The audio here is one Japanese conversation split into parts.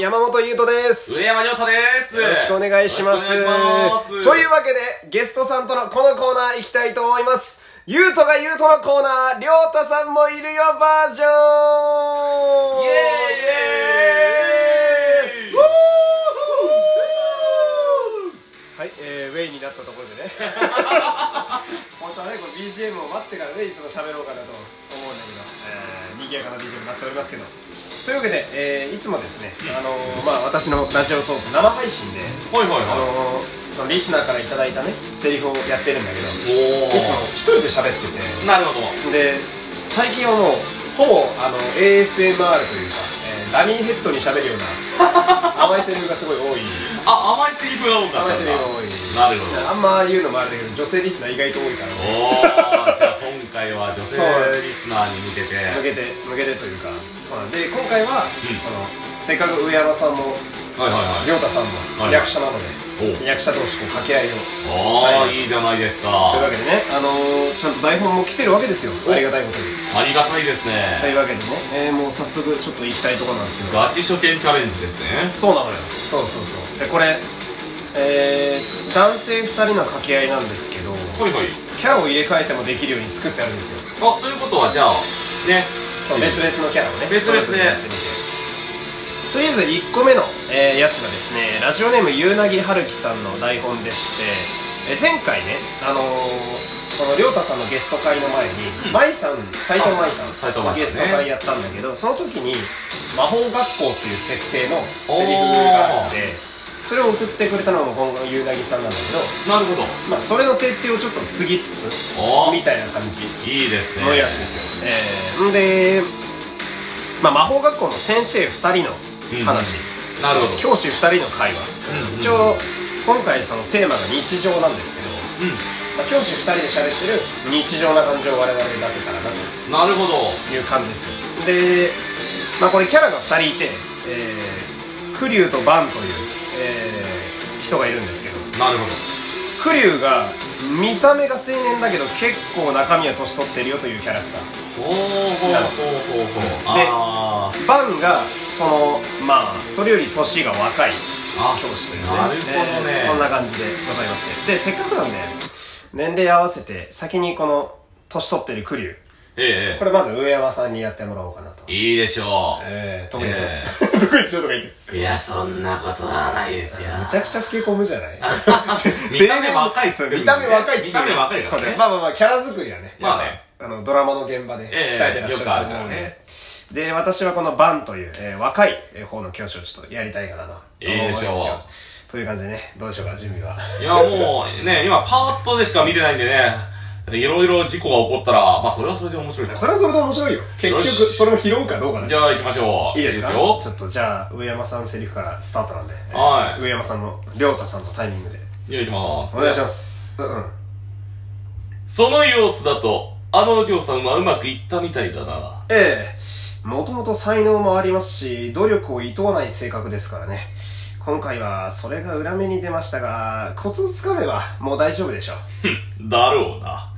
山本優斗です。上山亮太です。よろしくお願いします。ます。というわけで、ゲストさんとのこのコーナー行きたいと思います。優斗が優斗のコーナー、亮太さんもいるよバージョンイエーイイエーイはい、えー、ウェイになったところでね。本当はね、これ BGM を待ってからね、いつも喋ろうかなと思うんだけど、えー、賑やかな BGM になっておりますけど。というわけで、えー、いつもですね、あのー、まあ私のラジオトーク生配信で、あはいはいはのー、そのリスナーからいただいたね、セリフをやってるんだけど、い。いつも一人で喋っておー。なるほど。て、で、最近はもう、ほぼ、あの、ASMR というか、えー、ラミーヘッドに喋るような、甘いセリフがすごい多い。あ、甘いセリフが多かった。甘いセリフが多い。なるほど。あんま言うのもあれだけど、女性リスナー意外と多いからね。おー、じゃ回は女性リスナーに向けて。向けて、向けてというか、そうなんで、今回は、うんその、せっかく上山さんも、はいはい亮太さんもはい役者なので、役者同士こう掛け合いをはい。おー、いいじゃないですというわか。けでね、あのー、ちゃんと台本も来てるわけですよおありがたいことにありがたいですとね。いうわけでね、えー、もう早速ちょっと行きたいところなんですけどガチ初見チャレンジですね。そうなのよそうそうそうでこれえー、男性2人の掛け合いなんですけどはいはい。キャラを入れ替えてもできるように作ってあるんですよ。あ、ということはじゃあ、ね。そう別々のキャラをね。別々でやってみて。とりあえず1個目の、えーやつがですねラジオネームゆうなぎはるきさんの台本でして、えー前回ねあのーこの亮太さんのゲスト会の前に、うん。舞さん斎藤舞さんのゲスト会やったんだけどその時に魔法学校っていう設定のセリフがあってそれを送ってくれたのも今後のゆうなぎさんなんだけどなるほど。まあそれの設定をちょっと継ぎつつおー、みたいな感じいいですね。のやつですよ、えー、んで、まあ、魔法学校の先生2人の話、なるほど。教師2人の会話、うんうん一応今回そのテーマが日常なんですけど、うん。まあ、教師2人で喋ってる日常な感じを我々で出せたらなとなるほど。いう感じですよで、まあ、これキャラが2人いて、えー、クリュウとバンという、えー人がいるんですけど。なるほど。クリュウが見た目が青年だけど結構中身は年取ってるよというキャラクター。おーほうほうほうほう。あー。バンがそのまあそれより年が若い。あ教師というね。なるほどね。えーそんな感じでございまして。でせっかくなんで年齢合わせて先にこの年取ってるクリュウええ。これまず上山さんにやってもらおうかなと。いいでしょえー、特にえ特にしようとか言って。ういやそんなことはないですよ。めちゃくちゃ老け込むじゃない？見た目若いっつう見た目若いっつってる。見た目若いからね。まあまあまあキャラ作りはねまあね。あのドラマの現場で鍛えええてらっしゃるからで、ね。で私はこのバンという、えー若いえー方の教師をちょっとやりたいかなといいでしょう。という感じでねどうしようか準備は。いやもうね今パーッとでしか見てないんでねいろいろ事故が起こったらまあそれはそれで面白いかそれはそれで面白いよ。結局それも拾うかどうかだ。じゃあ行きましょう。いいですか？よ。ちょっとじゃあ上山さんセリフからスタートなんで、はい。上山さんの亮太さんのタイミングで。じゃあ行きます。お願いします。うんうん。その様子だとあのお嬢さんはうまくいったみたいだな。ええ。もともと才能もありますし努力を厭わない性格ですからね。今回はそれが裏目に出ましたがコツをつかめばもう大丈夫でしょう。だろうな。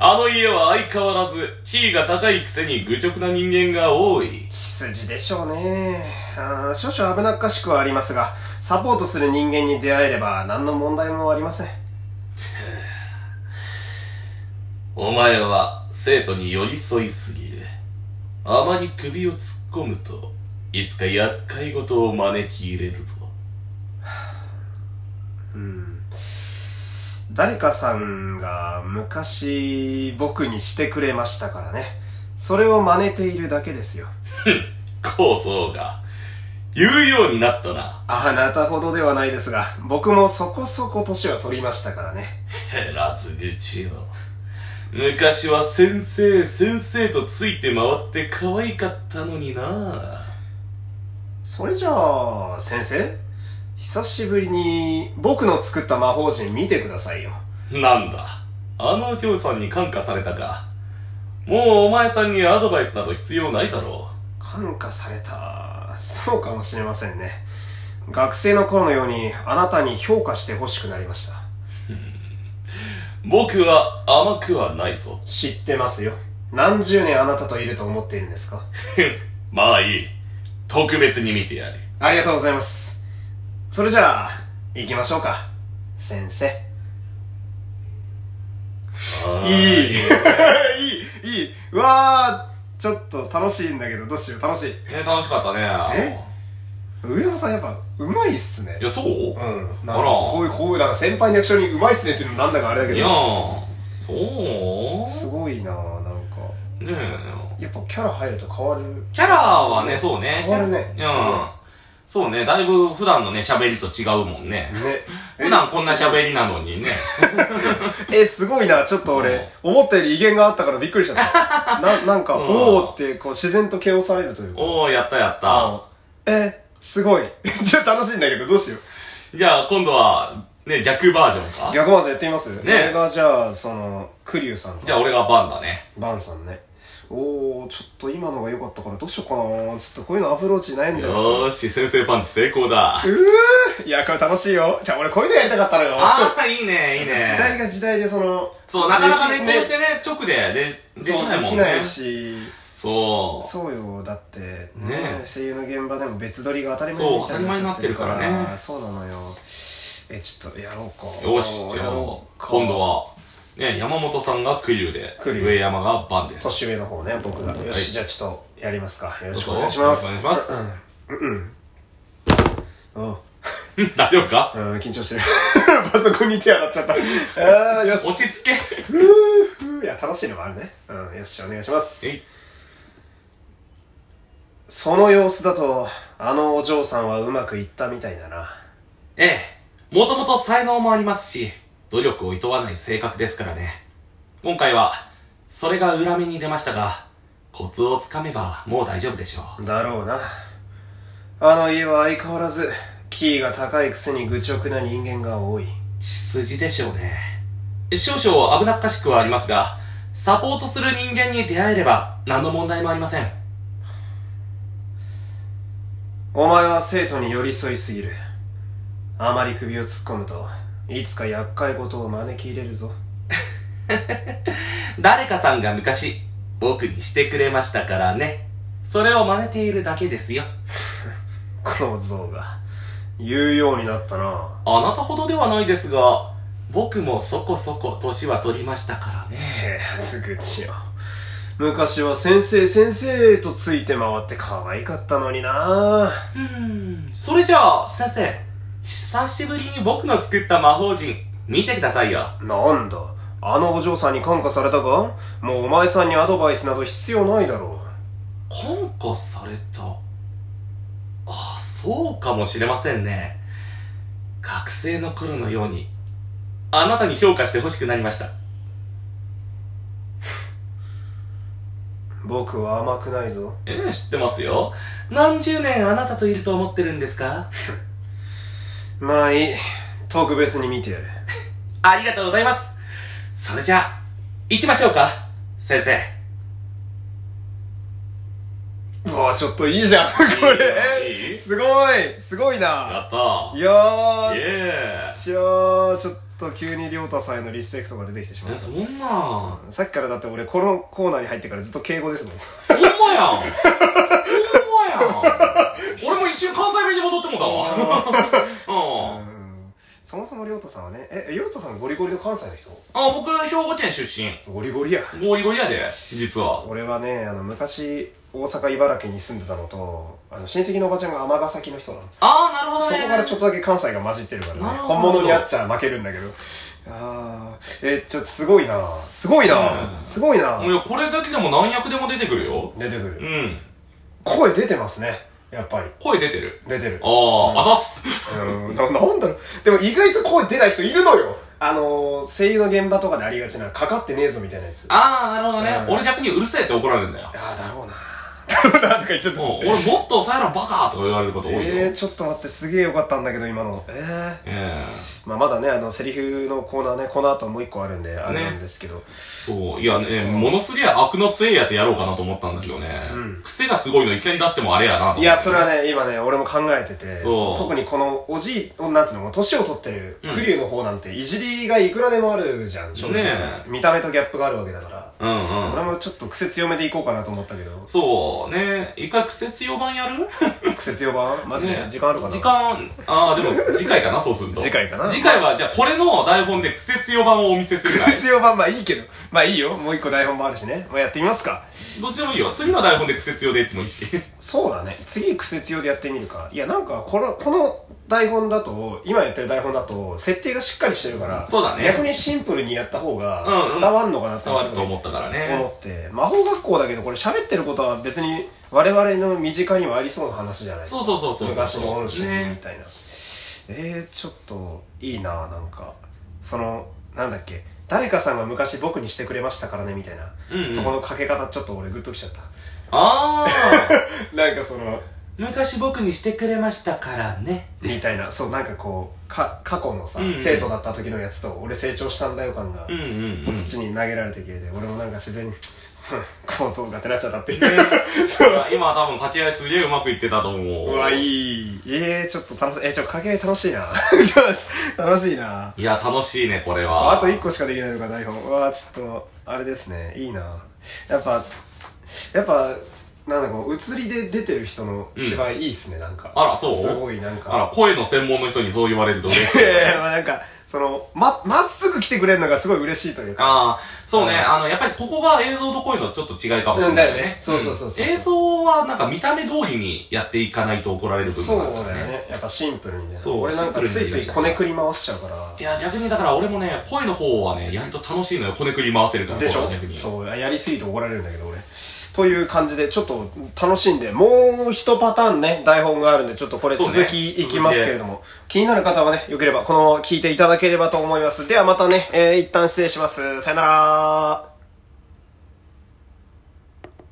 あの家は相変わらず、地位が高いくせに愚直な人間が多い。血筋でしょうねあー少々危なっかしくはありますがサポートする人間に出会えれば何の問題もありません お前は生徒に寄り添いすぎる。あまり首を突っ込むと、いつか厄介事を招き入れるぞ。うん誰かさんが昔僕にしてくれましたからねそれを真似ているだけですよ 構造が、言うようになったな。あなたほどではないですが僕もそこそこ年は取りましたからね減らず口を。昔は先生、先生とついて回って可愛かったのにな。それじゃあ先生？久しぶりに僕の作った魔法陣見てくださいよなんだ。あのお嬢さんに感化されたか。もうお前さんにアドバイスなど必要ないだろ感化されたそうかもしれませんね学生の頃のようにあなたに評価してほしくなりましたう。僕は甘くはないぞ。知ってますよ何十年あなたといると思っているんですか？まあいい。特別に見てやる。ありがとうございます。それじゃあ、行きましょうか。先生。いい。いい。いい。うわー、ちょっと楽しいんだけど、どうしよう、楽しい。えー、楽しかったね。え？上山さんやっぱ、うまいっすねい。や、そう？うん。なんかあらこういう、こういう、なんか先輩の役所にうまいっすねっていうのもなんだかあれだけいやど、そう？すごいななんか。ねえ。やっぱキャラ入ると変わる。キャラはね、そうね。変わるねうんすごい。そうね、だいぶ普段のね、喋りと違うもんね。ね。普段こんな喋りなのにね。え、すごいな。ちょっと俺、思ったより威厳があったからびっくりしちゃった。な、なんか、うんおーって、こう、自然と毛をされるというか。おー、やったやった。あえ、すごい。ちょっと楽しいんだけど、どうしよう。じゃあ、今度は、ね、逆バージョンか？逆バージョンやってみます？ね俺がじゃあ、その、クリュウさんじゃあ、俺がバンだね。バンさんね。おー、ちょっと今のが良かったからどうしようかなちょっとこういうのアプローチ悩んじゃう。よーし、先生パンチ成功だ。うーいや、これ楽しいよ。じゃあ俺こういうのやりたかったのよ。あー、いいね、いいね。時代が時代でその、そう、なかなかね、こうしてね、直で、で、できないもんね。できないし、そう。そうよ、だって、ねね声優の現場でも別撮りが当たり前になっちゃってるから当たり前になってるからねそうなのよ。え、ちょっとやろうか。よし、じゃあ今度。は、ね、山本さんがクリュウで、クリュウ上山がバンです。年上の方ね、僕が。よはいし、じゃあちょっとやりますか。よろしくお願いします。よろしくお願うん。うん。うん 大丈夫か？うん、緊張してる。パソコンに手洗っちゃった。あー、よし。落ち着け。ふーふーいや、楽しいのもあるね。うん、よし、お願いします。えいその様子だと、あのお嬢さんはうまくいったみたいだな。ええ、もともと才能もありますし、努力を厭わない性格ですからね。今回は、それが裏目に出ましたが、コツをつかめばもう大丈夫でしょう。だろうな。あの家は相変わらず、キーが高いくせに愚直な人間が多い。血筋でしょうね。少々危なっかしくはありますが、サポートする人間に出会えれば何の問題もありません。お前は生徒に寄り添いすぎる。あまり首を突っ込むと、いつか厄介事を招き入れるぞ。誰かさんが昔、僕にしてくれましたからね。それを真似ているだけですよ。この像が、言うようになったな。あなたほどではないですが、僕もそこそこ年は取りましたからね。へえ、初口よ。昔は先生先生とついて回って可愛かったのになうーん、それじゃあ、先生、久しぶりに僕の作った魔法陣、見てくださいよ。なんだ？あのお嬢さんに感化されたか？もうお前さんにアドバイスなど必要ないだろ感化された？あ、そうかもしれませんね。学生の頃のように、あなたに評価してほしくなりました。う。僕は甘くないぞ。ええ、知ってますよ。何十年あなたといると思ってるんですか？まあいい。特別に見てやる。ありがとうございます。それじゃあ、行きましょうか、先生。うわちょっといいじゃん、これ。いい？すごいすごいなやったいやー、イエちょー、ちょっと急に亮太さんへのリスペクトが出てきてしまったそ。んなほさっきからだって俺このコーナーに入ってからずっと敬語ですもん。んまやんほんまやん俺も一瞬関西弁に戻ってもたわ。うん。そもそも亮太さんはね、え、亮太さんゴリゴリの関西の人？あ、僕、兵庫県出身。ゴリゴリや。ゴリゴリやで、実は。俺はね、あの、昔、大阪、茨城に住んでたのと、あの、親戚のおばちゃんが尼崎の人なの。あー、なるほどね。そこからちょっとだけ関西が混じってるからね本物にあっちゃ負けるんだけど。あー、え、ちょっとすごいなすごいなうんすごいないや、これだけでも何役でも出てくるよ。出てくる。うん。声出てますね。やっぱり。声出てる？出てる。あー、あざっす。うん、な、なんだろう。でも意外と声出ない人いるのよ。あのー、声優の現場とかでありがちな、かかってねえぞみたいなやつ。ああー、なるほどね。うん俺逆にうるせえって怒られるんだよ。あー、だろうな。な、とか言っちゃった。うん俺もっと抑えろバカとか言われること多いよ。えー、ちょっと待って、すげえよかったんだけど、今の。えー。えまあ、まだね、あの、セリフのコーナーね、この後もう一個あるんで、あれなんですけど。えそう。いやね、ものすげえ悪の強いやつやろうかなと思ったんだけどね。うん癖がすごいのいきなり出してもあれやなと思っていや、それはね、今ね、俺も考えてて、そう特にこの、おじい、なんつうの、年を取ってる、うんクリュウの方なんて、いじりがいくらでもあるじゃん、正直。ねえ見た目とギャップがあるわけだから。うんうん。俺もちょっと癖強めでいこうかなと思ったけど。そそうね。一回苦節4番やる？苦節4番マジで、ね時間あるかな？時間、ああ、でも次回かな、そうすると。次回かな？次回は、じゃあこれの台本で苦節4番をお見せする苦。節4番まあいいけど。まあいいよ。もう一個台本もあるしね。まあやってみますか。どっちでもいいよ。次の台本で苦節4で言ってもいいし。そうだね。次苦節用でやってみるか。いやなんか、この、この台本だと、今やってる台本だと、設定がしっかりしてるから、そうだね逆にシンプルにやった方がうんうん伝わんのかなって伝わると思ったから思ね。って、魔法学校だけどこれ喋ってることは別に我々の身近にはありそうな話じゃないですか。そうそうそうそう。昔の恩師みね。たいな。えー、ちょっといいななんか。その、なんだっけ。誰かさんが昔僕にしてくれましたからねみたいな、うんうんとこのかけ方ちょっと俺グッときちゃった。ああ。なんかその、昔僕にしてくれましたからね。みたいな、そうなんかこう、か、過去のさ、うんうん生徒だった時のやつと俺成長したんだよ感が、うんうんうん。こっちに投げられてきて、俺もなんか自然に、構造がってなっちゃったっていう。そう。今は多分勝ち合いすげえうまくいってたと思う。うわ、いい。えー、ちょっと楽しい。えー、ちょっと掛け合い楽しいな。楽しいな。いや、楽しいね、これは。あと1個しかできないのか、台本。うわ、ちょっと、あれですね。いいな。やっぱ、やっぱ、なんだこう、映りで出てる人の芝居いいっすね、なんか。あらそう？すごいなんか。あら、声の専門の人にそう言われると嬉しい。いやいやまあなんか、その、ま、まっすぐ来てくれるのがすごい嬉しいというか。ああ、そうね、うんあの、やっぱりここが映像と声のちょっと違いかもしれないうんだよねそうそうそうそうん映像はなんか見た目通りにやっていかないと怒られる部そう分があるからだよね。やっぱシンプルにね。そう俺なんかついついこねくり回しちゃうから。いや、逆にだから俺もね、声の方はね、やると楽しいのよ。こねくり回せるから。でしょ？これは逆に。そう、やりすぎて怒られるんだけど、俺。という感じで、ちょっと楽しんで、もう一パターンね、台本があるんで、ちょっとこれ続きいきますけれども、気になる方はね、よければこのまま聞いていただければと思います。ではまたね、えー、一旦失礼します。さよなら